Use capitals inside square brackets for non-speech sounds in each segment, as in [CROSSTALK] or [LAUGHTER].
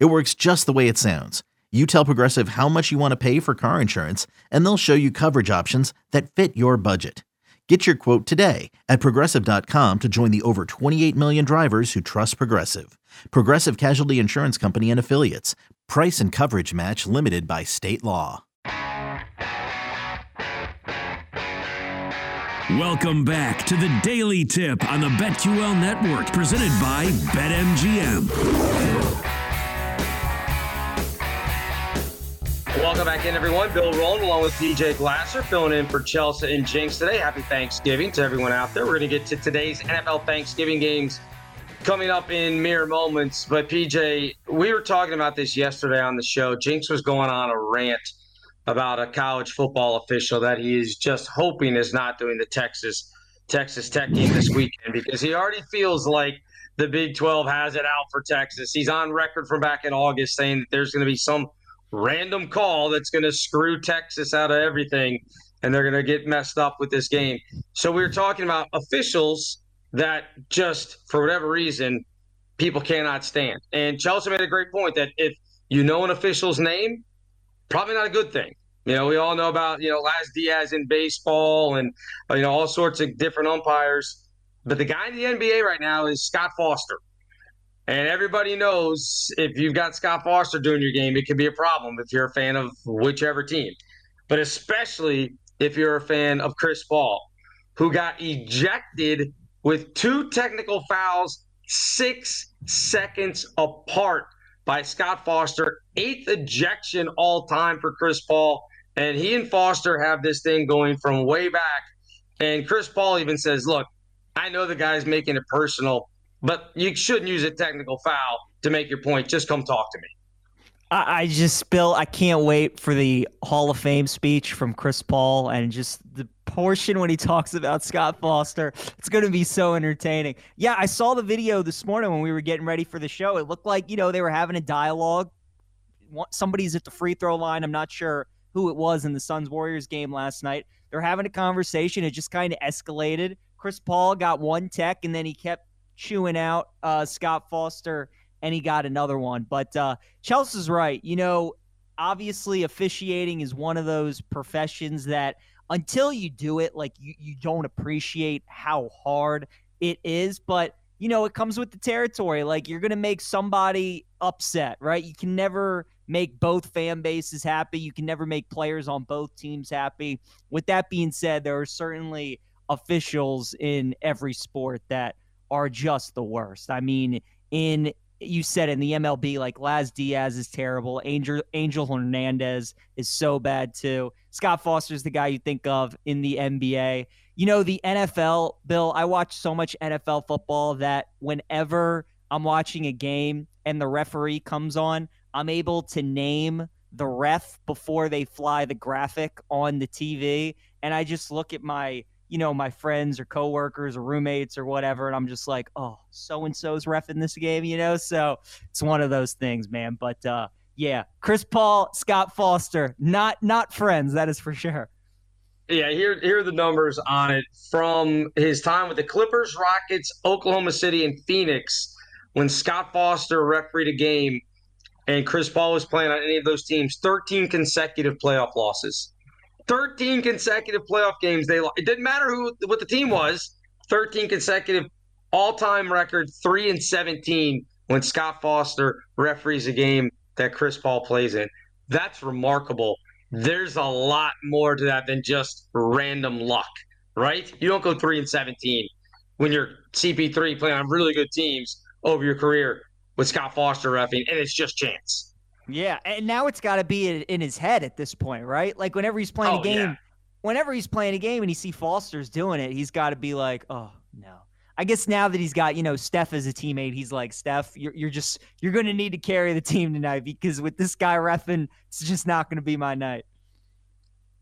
It works just the way it sounds. You tell Progressive how much you want to pay for car insurance, and they'll show you coverage options that fit your budget. Get your quote today at progressive.com to join the over 28 million drivers who trust Progressive. Progressive Casualty Insurance Company and Affiliates. Price and coverage match limited by state law. Welcome back to the Daily Tip on the BetQL Network, presented by BetMGM. Welcome back in, everyone. Bill Rowland along with PJ Glasser filling in for Chelsea and Jinx today. Happy Thanksgiving to everyone out there. We're going to get to today's NFL Thanksgiving games coming up in mere moments. But PJ, we were talking about this yesterday on the show. Jinx was going on a rant about a college football official that he is just hoping is not doing the Texas Texas Tech game this weekend because he already feels like the Big 12 has it out for Texas. He's on record from back in August saying that there's going to be some – random call that's going to screw Texas out of everything and they're going to get messed up with this game. So we were talking about officials that just for whatever reason people cannot stand. And Chelsea made a great point that if you know an official's name, probably not a good thing. You know, we all know about, you know, Laz Diaz in baseball and, you know, all sorts of different umpires. But the guy in the NBA right now is Scott Foster. And everybody knows if you've got Scott Foster doing your game, it can be a problem if you're a fan of whichever team. But especially if you're a fan of Chris Paul, who got ejected with two technical fouls six seconds apart by Scott Foster, eighth ejection all time for Chris Paul. And he and Foster have this thing going from way back. And Chris Paul even says, Look, I know the guy's making it personal but you shouldn't use a technical foul to make your point. Just come talk to me. I, I just, Bill, I can't wait for the Hall of Fame speech from Chris Paul and just the portion when he talks about Scott Foster. It's going to be so entertaining. Yeah, I saw the video this morning when we were getting ready for the show. It looked like, you know, they were having a dialogue. Somebody's at the free throw line. I'm not sure who it was in the Suns Warriors game last night. They're having a conversation. It just kind of escalated. Chris Paul got one tech and then he kept chewing out uh, Scott Foster, and he got another one. But uh, Chelsea's right. You know, obviously, officiating is one of those professions that until you do it, like you, you don't appreciate how hard it is. But you know, it comes with the territory. Like you're going to make somebody upset, right? You can never make both fan bases happy. You can never make players on both teams happy. With that being said, there are certainly officials in every sport that are just the worst. I mean, in you said in the MLB, like Laz Diaz is terrible. Angel Angel Hernandez is so bad too. Scott Foster is the guy you think of in the NBA. You know, the NFL, Bill, I watch so much NFL football that whenever I'm watching a game and the referee comes on, I'm able to name the ref before they fly the graphic on the TV. And I just look at my you know, my friends or coworkers or roommates or whatever, and I'm just like, oh, so and so's ref in this game, you know. So it's one of those things, man. But uh, yeah, Chris Paul, Scott Foster, not not friends, that is for sure. Yeah, here here are the numbers on it from his time with the Clippers, Rockets, Oklahoma City, and Phoenix. When Scott Foster refereed a game and Chris Paul was playing on any of those teams, 13 consecutive playoff losses. 13 consecutive playoff games they lost. It didn't matter who what the team was. 13 consecutive all-time record, 3 and 17 when Scott Foster referees a game that Chris Paul plays in. That's remarkable. There's a lot more to that than just random luck, right? You don't go 3 and 17 when you're CP3 playing on really good teams over your career with Scott Foster refing, and it's just chance. Yeah, and now it's got to be in his head at this point, right? Like whenever he's playing oh, a game, yeah. whenever he's playing a game and he see Foster's doing it, he's got to be like, "Oh no." I guess now that he's got, you know, Steph as a teammate, he's like, Steph, you're, you're just, you're going to need to carry the team tonight because with this guy refing, it's just not going to be my night.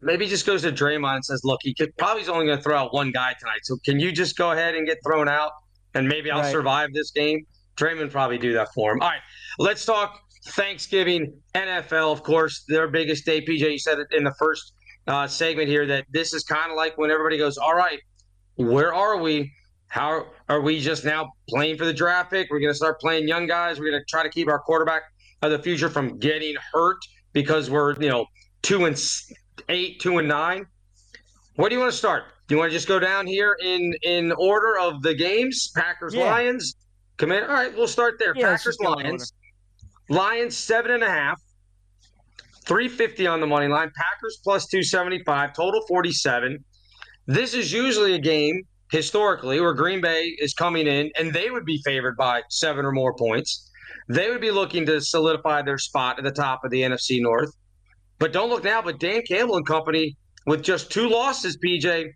Maybe he just goes to Draymond and says, look, he could probably only going to throw out one guy tonight. So can you just go ahead and get thrown out and maybe I'll right. survive this game? Draymond probably do that for him. All right, let's talk Thanksgiving NFL. Of course, their biggest day. PJ, you said it in the first uh, segment here that this is kind of like when everybody goes, all right, where are we? How are we just now playing for the draft pick? We're going to start playing young guys. We're going to try to keep our quarterback of the future from getting hurt because we're, you know, two and eight, two and nine. Where do you want to start? Do you want to just go down here in in order of the games? Packers, yeah. Lions, Command. All right, we'll start there. Yeah, Packers, Lions. Lions seven and a half. 350 on the money line. Packers plus 275, total 47. This is usually a game historically where Green Bay is coming in and they would be favored by seven or more points. They would be looking to solidify their spot at the top of the NFC North. But don't look now, but Dan Campbell and company with just two losses, PJ,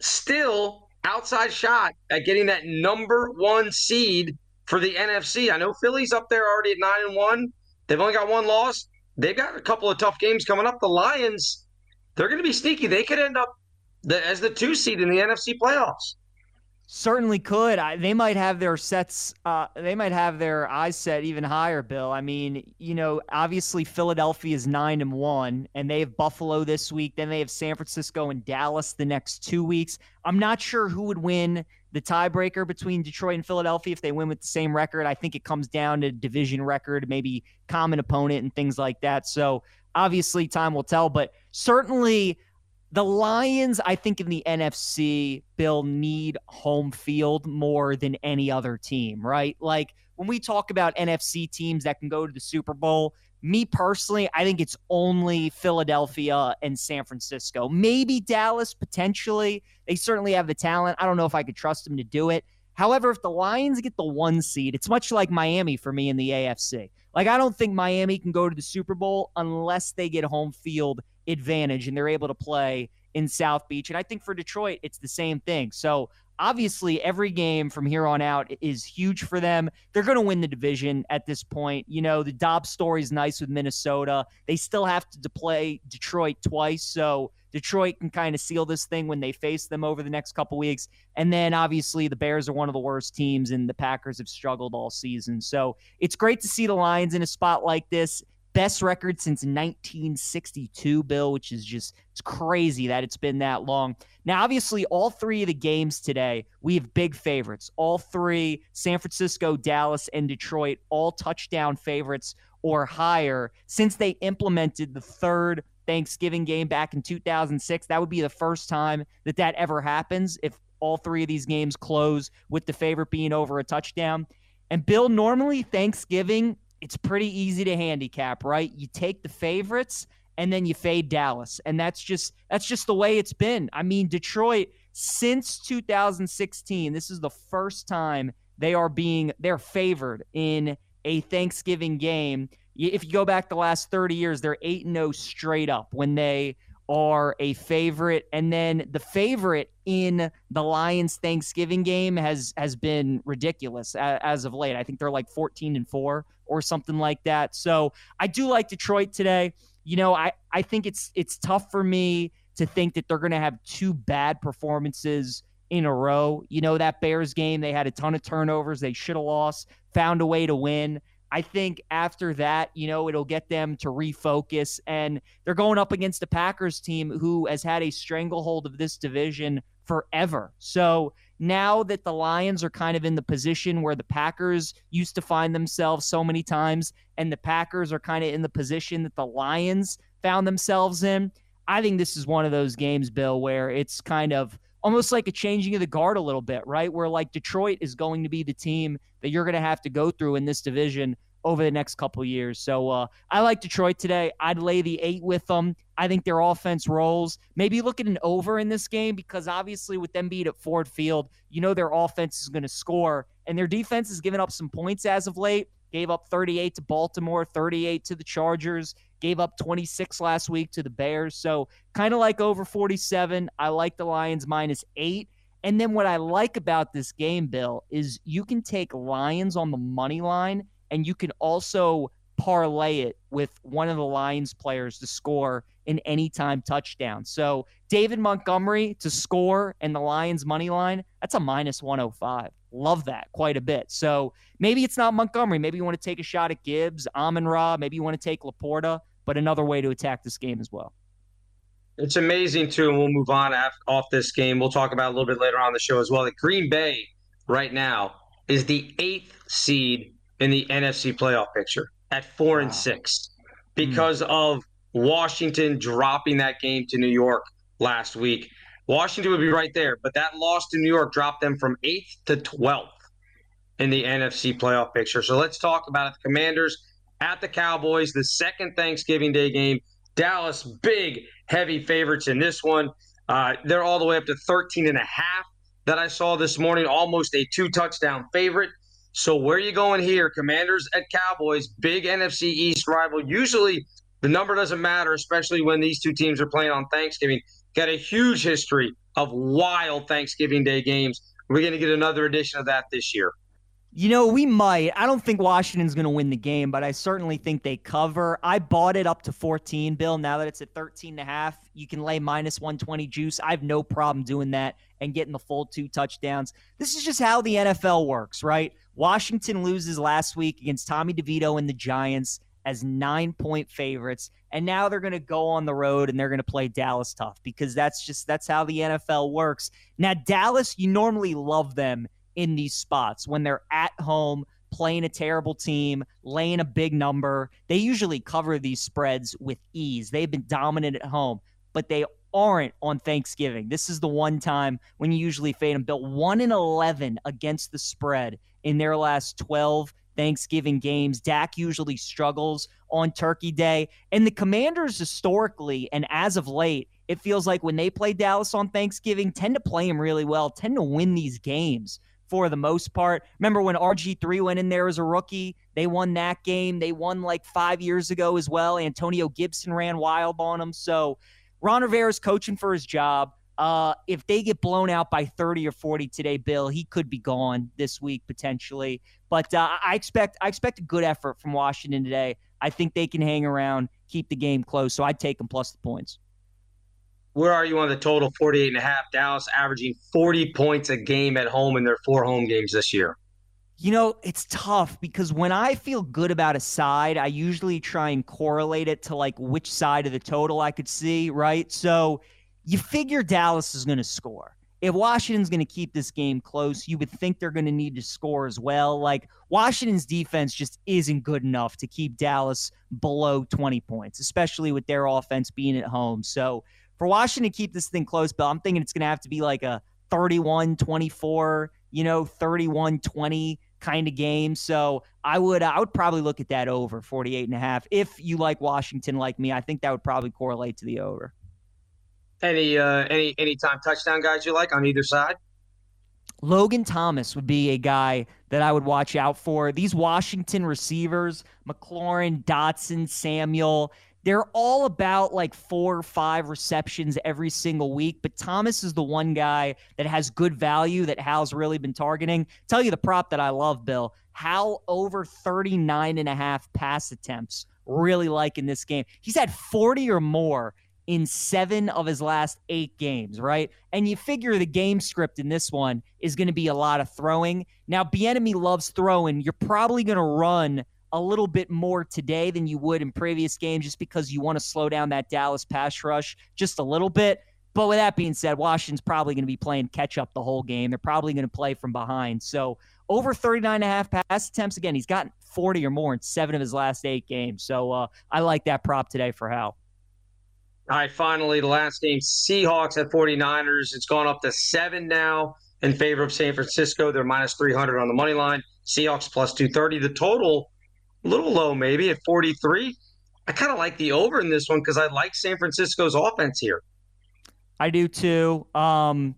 still outside shot at getting that number one seed for the NFC. I know Philly's up there already at nine and one. They've only got one loss. They've got a couple of tough games coming up. The Lions, they're going to be sneaky. They could end up the, as the two seed in the NFC playoffs. Certainly could. I, they might have their sets. Uh, they might have their eyes set even higher. Bill. I mean, you know, obviously Philadelphia is nine and one, and they have Buffalo this week. Then they have San Francisco and Dallas the next two weeks. I'm not sure who would win the tiebreaker between Detroit and Philadelphia if they win with the same record. I think it comes down to division record, maybe common opponent, and things like that. So obviously, time will tell. But certainly the Lions, I think in the NFC, Bill need home field more than any other team, right? Like when we talk about NFC teams that can go to the Super Bowl, me personally, I think it's only Philadelphia and San Francisco. Maybe Dallas potentially. They certainly have the talent. I don't know if I could trust them to do it. However, if the Lions get the one seed, it's much like Miami for me in the AFC. Like, I don't think Miami can go to the Super Bowl unless they get home field advantage and they're able to play in South Beach. And I think for Detroit, it's the same thing. So obviously, every game from here on out is huge for them. They're going to win the division at this point. You know, the Dobbs story is nice with Minnesota. They still have to play Detroit twice. So Detroit can kind of seal this thing when they face them over the next couple weeks. And then obviously the Bears are one of the worst teams and the Packers have struggled all season. So it's great to see the Lions in a spot like this. Best record since 1962, Bill, which is just it's crazy that it's been that long. Now, obviously, all three of the games today, we have big favorites. All three, San Francisco, Dallas, and Detroit, all touchdown favorites or higher since they implemented the third Thanksgiving game back in 2006. That would be the first time that that ever happens if all three of these games close with the favorite being over a touchdown. And Bill, normally Thanksgiving, it's pretty easy to handicap, right? You take the favorites and then you fade Dallas. And that's just that's just the way it's been. I mean, Detroit since 2016, this is the first time they are being they're favored in a Thanksgiving game if you go back the last 30 years, they're 8 0 straight up when they are a favorite. And then the favorite in the Lions Thanksgiving game has has been ridiculous as of late. I think they're like 14 and 4 or something like that. So I do like Detroit today. You know, I, I think it's it's tough for me to think that they're going to have two bad performances in a row. You know, that Bears game, they had a ton of turnovers. They should have lost, found a way to win. I think after that, you know, it'll get them to refocus. And they're going up against the Packers team who has had a stranglehold of this division forever. So now that the Lions are kind of in the position where the Packers used to find themselves so many times, and the Packers are kind of in the position that the Lions found themselves in, I think this is one of those games, Bill, where it's kind of almost like a changing of the guard a little bit, right? Where like Detroit is going to be the team that you're going to have to go through in this division over the next couple years. So uh, I like Detroit today. I'd lay the eight with them. I think their offense rolls. Maybe look at an over in this game because obviously with them being at Ford Field, you know their offense is going to score, and their defense has given up some points as of late. Gave up 38 to Baltimore, 38 to the Chargers gave up 26 last week to the Bears. So kind of like over 47. I like the Lions minus eight. And then what I like about this game, Bill, is you can take Lions on the money line and you can also parlay it with one of the Lions players to score an anytime touchdown. So David Montgomery to score and the Lions money line, that's a minus 105. Love that quite a bit. So maybe it's not Montgomery. Maybe you want to take a shot at Gibbs, Amon Ra. Maybe you want to take LaPorta, but another way to attack this game as well. It's amazing too, and we'll move on off this game. We'll talk about a little bit later on the show as well. That Green Bay right now is the eighth seed in the NFC playoff picture at four wow. and six because mm. of Washington dropping that game to New York last week. Washington would be right there, but that loss to New York dropped them from eighth to 12th in the NFC playoff picture. So let's talk about it. The Commanders at the Cowboys, the second Thanksgiving Day game. Dallas, big, heavy favorites in this one. Uh, they're all the way up to 13 and a half that I saw this morning, almost a two touchdown favorite. So where are you going here? Commanders at Cowboys, big NFC East rival. Usually the number doesn't matter, especially when these two teams are playing on Thanksgiving. Got a huge history of wild Thanksgiving Day games. We're going to get another edition of that this year. You know, we might. I don't think Washington's going to win the game, but I certainly think they cover. I bought it up to 14, Bill. Now that it's at 13 and a half, you can lay minus 120 juice. I have no problem doing that and getting the full two touchdowns. This is just how the NFL works, right? Washington loses last week against Tommy DeVito and the Giants as nine point favorites. And now they're going to go on the road and they're going to play Dallas tough because that's just that's how the NFL works. Now, Dallas, you normally love them in these spots when they're at home playing a terrible team, laying a big number. They usually cover these spreads with ease. They've been dominant at home, but they aren't on Thanksgiving. This is the one time when you usually fade them. Built 1 in 11 against the spread in their last 12 Thanksgiving games. Dak usually struggles on Turkey Day. And the Commanders historically and as of late, it feels like when they play Dallas on Thanksgiving, tend to play them really well, tend to win these games for the most part. Remember when RG3 went in there as a rookie? They won that game. They won like five years ago as well. Antonio Gibson ran wild on them. So Ron Rivera's coaching for his job. Uh, if they get blown out by 30 or 40 today, Bill, he could be gone this week potentially. But uh, I expect I expect a good effort from Washington today. I think they can hang around, keep the game close. So I'd take them plus the points. Where are you on the total 48 and a half? Dallas averaging 40 points a game at home in their four home games this year. You know, it's tough because when I feel good about a side, I usually try and correlate it to like which side of the total I could see, right? So you figure Dallas is going to score. If Washington's going to keep this game close, you would think they're going to need to score as well. Like Washington's defense just isn't good enough to keep Dallas below 20 points, especially with their offense being at home. So for Washington to keep this thing close, Bill, I'm thinking it's going to have to be like a 31 24, you know, 31 20 kind of game. So I would I would probably look at that over 48 and a half. If you like Washington like me, I think that would probably correlate to the over. Any uh any anytime touchdown guys you like on either side? Logan Thomas would be a guy that I would watch out for. These Washington receivers, McLaurin, Dotson, Samuel, they're all about like four or five receptions every single week. But Thomas is the one guy that has good value that Howell's really been targeting. Tell you the prop that I love, Bill. Hal over 39 and a half pass attempts. Really like in this game. He's had 40 or more in seven of his last eight games, right? And you figure the game script in this one is going to be a lot of throwing. Now, Bieniemy loves throwing. You're probably going to run a little bit more today than you would in previous games just because you want to slow down that Dallas pass rush just a little bit. But with that being said, Washington's probably going to be playing catch up the whole game. They're probably going to play from behind. So over 39 and a half pass attempts. Again, he's gotten 40 or more in seven of his last eight games. So uh, I like that prop today for Howell. All right, finally, the last game Seahawks at 49ers. It's gone up to seven now in favor of San Francisco. They're minus 300 on the money line. Seahawks plus 230. The total a little low maybe at 43. I kind of like the over in this one because I like San Francisco's offense here. I do too. Um,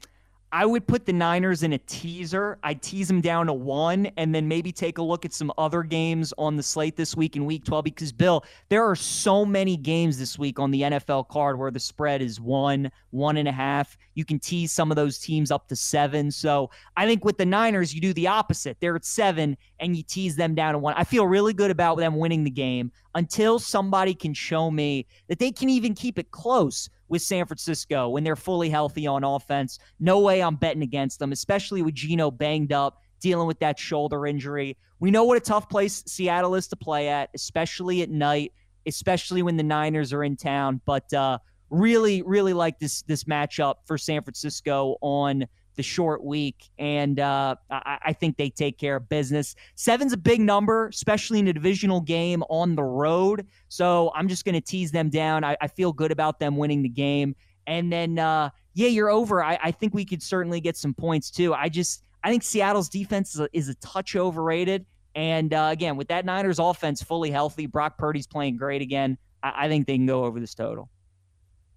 I would put the Niners in a teaser. I'd tease them down to one and then maybe take a look at some other games on the slate this week in week 12. Because, Bill, there are so many games this week on the NFL card where the spread is one, one and a half. You can tease some of those teams up to seven. So I think with the Niners, you do the opposite. They're at seven and you tease them down to one. I feel really good about them winning the game until somebody can show me that they can even keep it close with San Francisco when they're fully healthy on offense. No way I'm betting against them, especially with Geno banged up, dealing with that shoulder injury. We know what a tough place Seattle is to play at, especially at night, especially when the Niners are in town. But uh, really, really like this this matchup for San Francisco on the short week, and uh, I, I, think they take care of business. Seven's a big number, especially in a divisional game on the road. So I'm just going to tease them down. I, I, feel good about them winning the game, and then uh, yeah, you're over. I, I, think we could certainly get some points too. I just I think Seattle's defense is a, is a touch overrated, and uh, again, with that Niners offense fully healthy, Brock Purdy's playing great again. I, I think they can go over this total.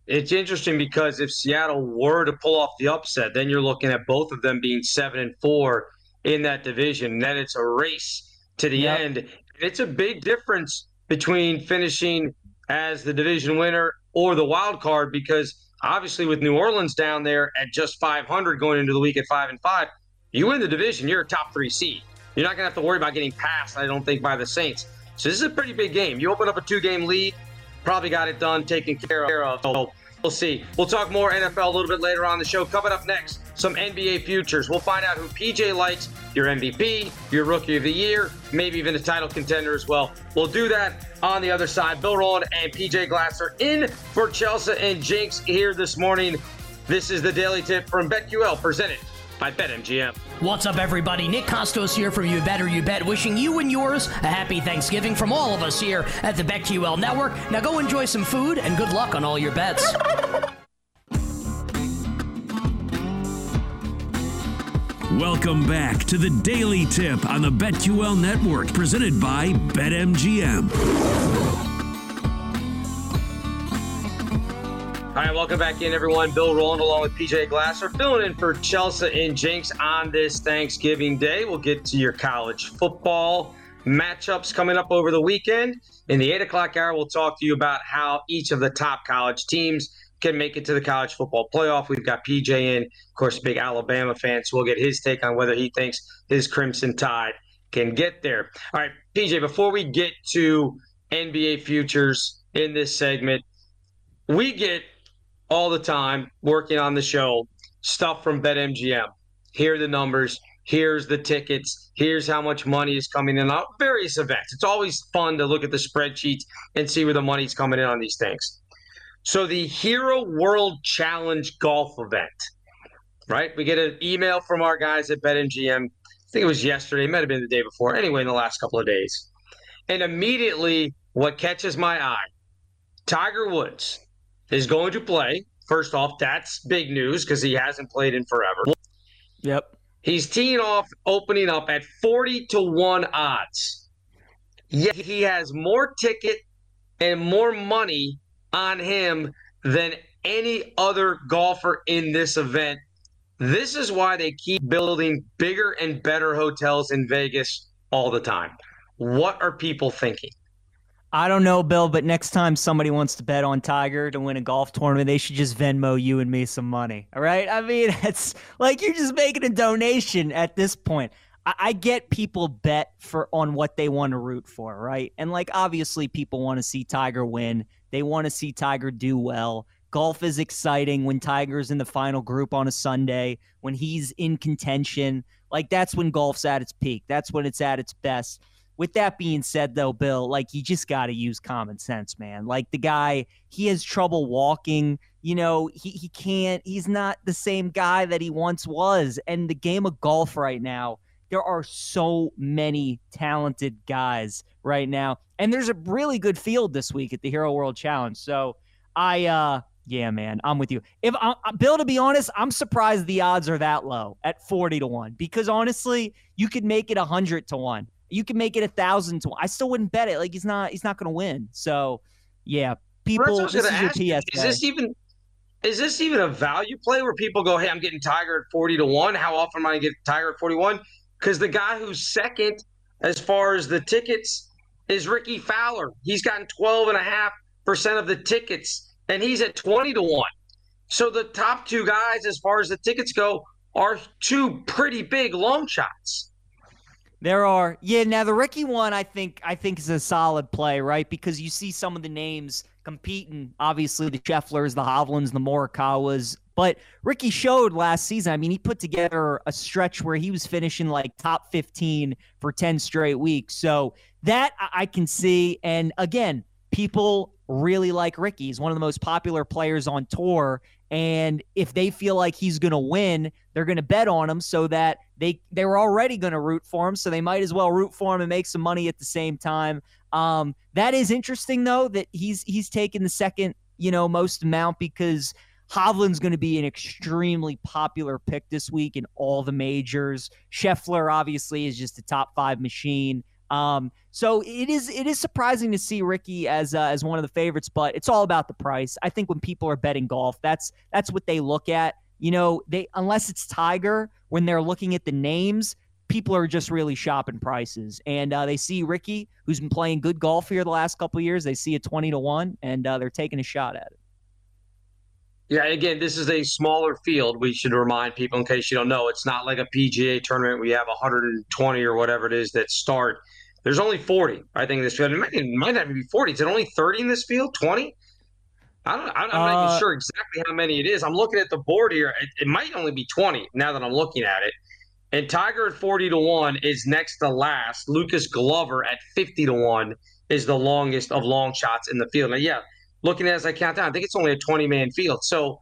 It's interesting because if Seattle were to pull off the upset, then you're looking at both of them being seven and four in that division. And then it's a race to the yep. end. It's a big difference between finishing as the division winner or the wild card because obviously with New Orleans down there at just 500 going into the week at five and five, you win the division, you're a top three seed. You're not going to have to worry about getting passed, I don't think, by the Saints. So this is a pretty big game. You open up a two game lead probably got it done, taken care of. So we'll see. We'll talk more NFL a little bit later on the show. Coming up next, some NBA futures. We'll find out who PJ likes, your MVP, your rookie of the year, maybe even a title contender as well. We'll do that on the other side. Bill Rowland and PJ Glasser in for Chelsea and Jinx here this morning. This is the Daily Tip from BetQL presented by BetMGM. What's up, everybody? Nick Kostos here from You Better You Bet, wishing you and yours a happy Thanksgiving from all of us here at the BetQL Network. Now go enjoy some food and good luck on all your bets. Welcome back to the Daily Tip on the BetQL Network, presented by BetMGM. All right, welcome back in, everyone. Bill Rowland along with PJ Glasser, filling in for Chelsea and Jinx on this Thanksgiving Day. We'll get to your college football matchups coming up over the weekend. In the 8 o'clock hour, we'll talk to you about how each of the top college teams can make it to the college football playoff. We've got PJ in, of course, big Alabama fan, so we'll get his take on whether he thinks his Crimson Tide can get there. All right, PJ, before we get to NBA futures in this segment, we get all the time working on the show stuff from BetMGM. Here are the numbers. Here's the tickets. Here's how much money is coming in on various events. It's always fun to look at the spreadsheets and see where the money's coming in on these things. So the Hero World Challenge golf event, right? We get an email from our guys at BetMGM. I think it was yesterday, it might have been the day before. Anyway, in the last couple of days. And immediately what catches my eye, Tiger Woods, is going to play. First off, that's big news because he hasn't played in forever. Yep. He's teeing off, opening up at 40 to 1 odds. Yet he has more ticket and more money on him than any other golfer in this event. This is why they keep building bigger and better hotels in Vegas all the time. What are people thinking? I don't know, Bill, but next time somebody wants to bet on Tiger to win a golf tournament, they should just Venmo you and me some money. All right? I mean, [LAUGHS] it's like you're just making a donation at this point. I, I get people bet for on what they want to root for, right? And like obviously people want to see Tiger win. They want to see Tiger do well. Golf is exciting when Tiger's in the final group on a Sunday, when he's in contention. Like that's when golf's at its peak. That's when it's at its best with that being said, though, Bill, like you just got to use common sense, man. Like the guy, he has trouble walking. You know, he, he can't, he's not the same guy that he once was. And the game of golf right now, there are so many talented guys right now. And there's a really good field this week at the Hero World Challenge. So I, uh, yeah, man, I'm with you. If Bill, to be honest, I'm surprised the odds are that low at 40 to 1 because honestly, you could make it 100 to 1 you can make it a thousand to. one. I still wouldn't bet it. Like he's not. He's not going to win. So, yeah, people. This is your PSA. Is this even? is this even a value play where people go, hey, I'm getting Tiger at 40 to 1? How often am I going to get Tiger at 41? Because the guy who's second as far as the tickets is Rickie Fowler. He's gotten 12.5% of the tickets, and he's at 20 to 1. So the top two guys, as far as the tickets go, are two pretty big long shots. There are, yeah. Now the Rickie one, I think, I think is a solid play, right? Because you see some of the names competing. Obviously, the Schefflers, the Hovlands, the Morikawas. But Rickie showed last season. I mean, he put together a stretch where he was finishing like top 15 for 10 straight weeks. So that I can see. And again, people really like Rickie. He's one of the most popular players on tour. And if they feel like he's going to win, they're going to bet on him so that they they were already going to root for him, so they might as well root for him and make some money at the same time. Um, that is interesting though that he's he's taken the second you know most amount because Hovland's going to be an extremely popular pick this week in all the majors. Scheffler obviously is just a top five machine. Um, so it is it is surprising to see Rickie as uh, as one of the favorites, but it's all about the price. I think when people are betting golf, that's that's what they look at. You know, they unless it's Tiger, when they're looking at the names, people are just really shopping prices, and uh, they see Rickie, who's been playing good golf here the last couple years. They see a twenty to one, and uh, they're taking a shot at it. Yeah, again, this is a smaller field. We should remind people, in case you don't know, it's not like a PGA tournament. We have 120 or whatever it is that start. There's only 40, I think, in this field. It might, it might not even be 40. Is it only 30 in this field? 20? I don't, I'm not uh, even sure exactly how many it is. I'm looking at the board here. It, it, might only be 20 now that I'm looking at it. And Tiger at 40 to 1 is next to last. Lucas Glover at 50 to 1 is the longest of long shots in the field. Now, yeah, looking as I count down, I think it's only a 20 man field. So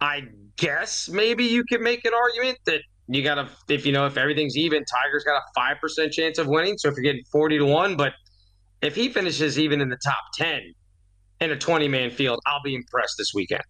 I guess maybe you could make an argument that you got to, if you know, if everything's even, Tiger's got a 5% chance of winning. So if you're getting 40 to 1, but if he finishes even in the top 10 in a 20 man field, I'll be impressed this weekend.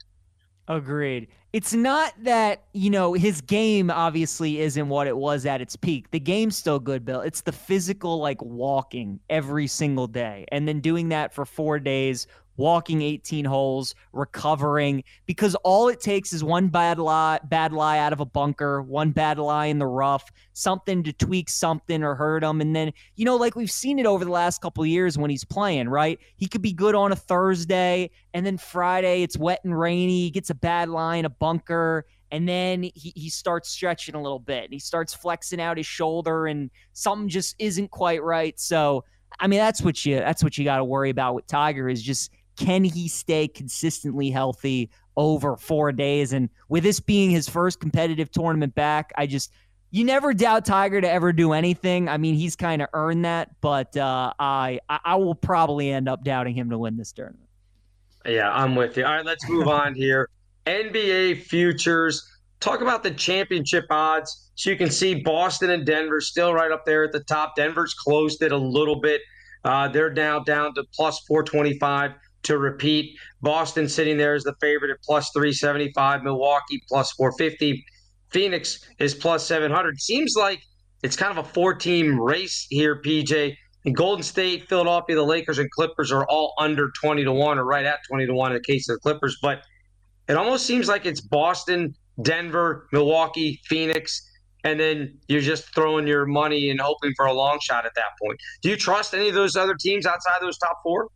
Agreed. It's not that, you know, his game obviously isn't what it was at its peak. The game's still good, Bill. It's the physical, like walking every single day and then doing that for four days walking 18 holes, recovering, because all it takes is one bad lie, bad lie out of a bunker, one bad lie in the rough, something to tweak something or hurt him. And then, you know, like we've seen it over the last couple years when he's playing, right? He could be good on a Thursday, and then Friday it's wet and rainy, he gets a bad lie in a bunker. And then he, he starts stretching a little bit he starts flexing out his shoulder and something just isn't quite right. So I mean that's what you that's what you got to worry about with Tiger is just can he stay consistently healthy over four days? And with this being his first competitive tournament back, I just you never doubt Tiger to ever do anything. I mean, he's kind of earned that, but uh, I I will probably end up doubting him to win this tournament. Yeah, I'm with you. All right, let's move on here. NBA futures. Talk about the championship odds. So you can see Boston and Denver still right up there at the top. Denver's closed it a little bit. Uh, they're now down to plus 425 to repeat. Boston sitting there as the favorite at plus 375, Milwaukee plus 450, Phoenix is plus 700. Seems like it's kind of a four team race here, PJ. And Golden State, Philadelphia, the Lakers, and Clippers are all under 20 to 1 or right at 20 to 1 in the case of the Clippers. But it almost seems like it's Boston, Denver, Milwaukee, Phoenix, and then you're just throwing your money and hoping for a long shot at that point. Do you trust any of those other teams outside those top four?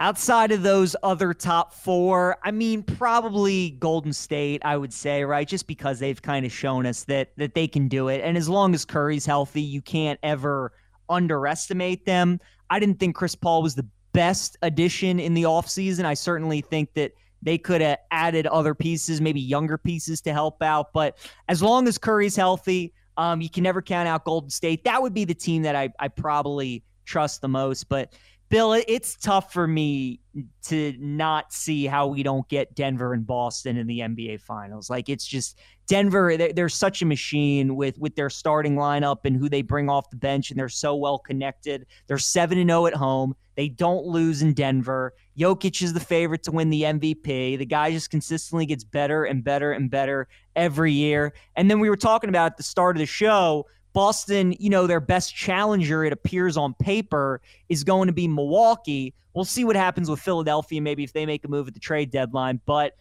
Outside of those other top four, I mean, probably Golden State, I would say, right? Just because they've kind of shown us that that they can do it. And as long as Curry's healthy, you can't ever underestimate them. I didn't think Chris Paul was the best addition in the offseason. I certainly think that they could have added other pieces, maybe younger pieces to help out. But as long as Curry's healthy, um, you can never count out Golden State. That would be the team that I, I probably trust the most. But Bill, it's tough for me to not see how we don't get Denver and Boston in the NBA Finals. Like it's just Denver. They're, they're, such a machine with with their starting lineup and who they bring off the bench, and they're so well connected. They're seven and zero oh at home. They don't lose in Denver. Jokic is the favorite to win the MVP. The guy just consistently gets better and better and better every year. And then we were talking about at the start of the show Boston, you know, their best challenger, it appears on paper, is going to be Milwaukee. We'll see what happens with Philadelphia, maybe if they make a move at the trade deadline. But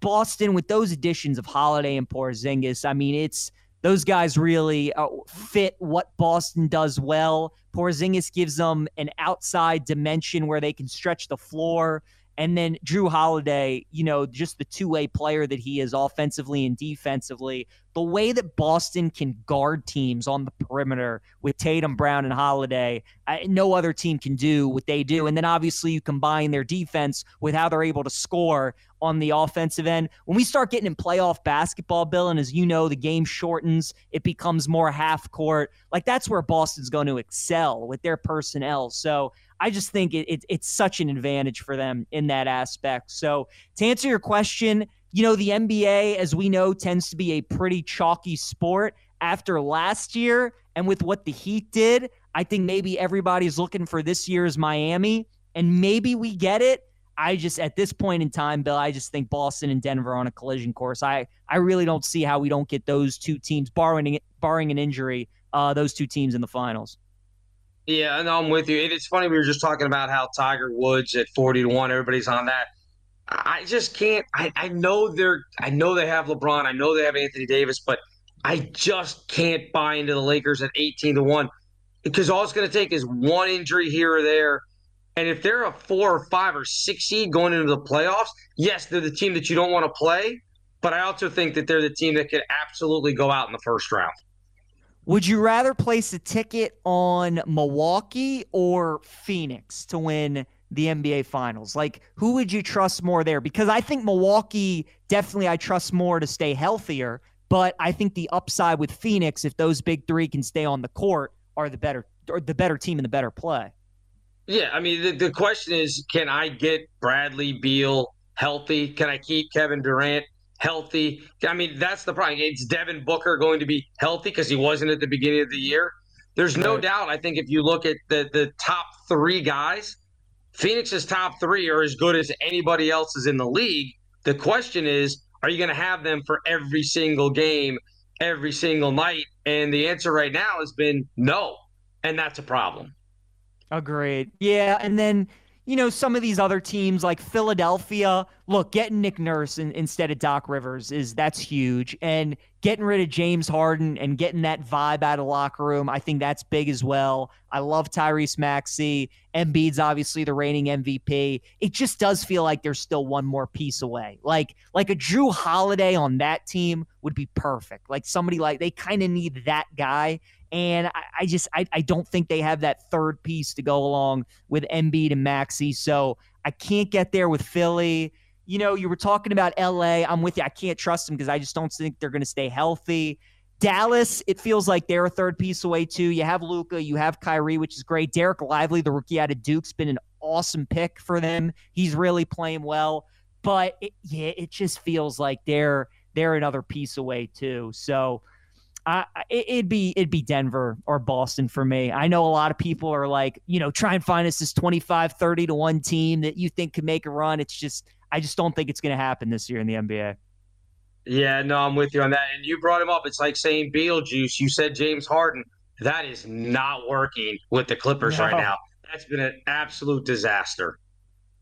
Boston with those additions of Holiday and Porzingis, I mean, it's those guys really uh, fit what Boston does well. Porzingis gives them an outside dimension where they can stretch the floor. And then Jrue Holiday, you know, just the two way player that he is offensively and defensively. The way that Boston can guard teams on the perimeter with Tatum, Brown, and Holiday, no other team can do what they do. And then obviously you combine their defense with how they're able to score on the offensive end. When we start getting in playoff basketball, Bill, and as you know, the game shortens, it becomes more half court. Like that's where Boston's going to excel with their personnel. So I just think it, it, it's such an advantage for them in that aspect. So to answer your question, you know, the NBA, as we know, tends to be a pretty chalky sport. After last year and with what the Heat did, I think maybe everybody's looking for this year's Miami, and maybe we get it. I just at this point in time, Bill, I just think Boston and Denver on a collision course. I I really don't see how we don't get those two teams, barring barring an injury, uh, those two teams in the finals. Yeah, and I'm with you. It's funny we were just talking about how Tiger Woods at 40 to 1, everybody's on that. I just can't I, I know they're I know they have LeBron, I know they have Anthony Davis, but I just can't buy into the Lakers at 18 to 1 because all it's going to take is one injury here or there. And if they're a four or five or six seed going into the playoffs, yes, they're the team that you don't want to play. But I also think that they're the team that could absolutely go out in the first round. Would you rather place a ticket on Milwaukee or Phoenix to win the NBA Finals? Like, who would you trust more there? Because I think Milwaukee definitely I trust more to stay healthier, but I think the upside with Phoenix, if those big three can stay on the court, are the better or the better team and the better play. Yeah, I mean the, the question is, can I get Bradley Beal healthy? Can I keep Kevin Durant healthy. I mean, that's the problem. It's Devin Booker going to be healthy because he wasn't at the beginning of the year. There's no right. doubt. I think if you look at the the top three guys, Phoenix's top three are as good as anybody else's in the league. The question is, are you going to have them for every single game, every single night? And the answer right now has been no, and that's a problem. Agreed. Yeah, and then you know, some of these other teams like Philadelphia, look, getting Nick Nurse in, instead of Doc Rivers is that's huge. And getting rid of James Harden and getting that vibe out of locker room, I think that's big as well. I love Tyrese Maxey. Embiid's obviously the reigning MVP. It just does feel like there's still one more piece away. Like like a Jrue Holiday on that team would be perfect. Like somebody like they kind of need that guy. And I, I just I, I don't think they have that third piece to go along with Embiid and Maxey. So I can't get there with Philly. You know, you were talking about LA. I'm with you. I can't trust them because I just don't think they're going to stay healthy. Dallas, it feels like they're a third piece away too. You have Luka, you have Kyrie, which is great. Dereck Lively, the rookie out of Duke's been an awesome pick for them. He's really playing well, but it, yeah, it just feels like they're they're another piece away too. So I, it'd be it'd be Denver or Boston for me. I know a lot of people are like, you know, try and find us this 25, 30 to 1 team that you think can make a run. It's just I just don't think it's going to happen this year in the NBA. Yeah, no, I'm with you on that. And you brought him up. It's like saying Beetlejuice. You said James Harden. That is not working with the Clippers no. right now. That's been an absolute disaster.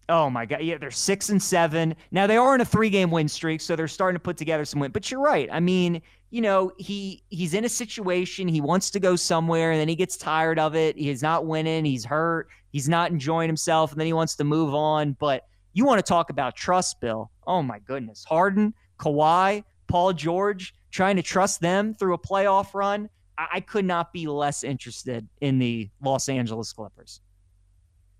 Oh my god, yeah, they're six and seven. Now they are in a three game win streak, so they're starting to put together some win. But you're right. I mean, you know, he he's in a situation, he wants to go somewhere, and then he gets tired of it. He's not winning, he's hurt, he's not enjoying himself, and then he wants to move on. But you want to talk about trust, Bill. Oh my goodness. Harden, Kawhi, Paul George, trying to trust them through a playoff run. I, I could not be less interested in the Los Angeles Clippers.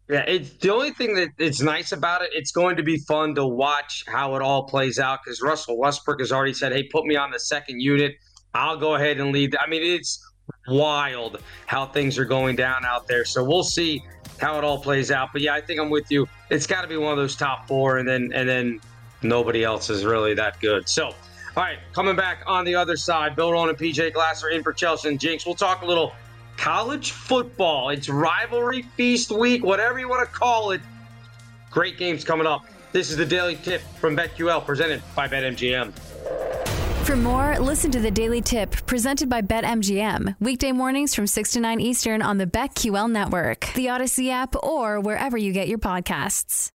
Yeah, it's the only thing that is nice about it. It's going to be fun to watch how it all plays out because Russell Westbrook has already said, "Hey, put me on the second unit. I'll go ahead and lead." I mean, it's wild how things are going down out there. So we'll see how it all plays out. But yeah, I think I'm with you. It's got to be one of those top four, and then and then nobody else is really that good. So. All right, coming back on the other side, Bill Rowland and PJ Glasser in for Chelsea and Jinx. We'll talk a little college football. It's rivalry feast week, whatever you want to call it. Great games coming up. This is the Daily Tip from BetQL presented by BetMGM. For more, listen to the Daily Tip presented by BetMGM. Weekday mornings from 6 to 9 Eastern on the BetQL network, the Audacy app, or wherever you get your podcasts.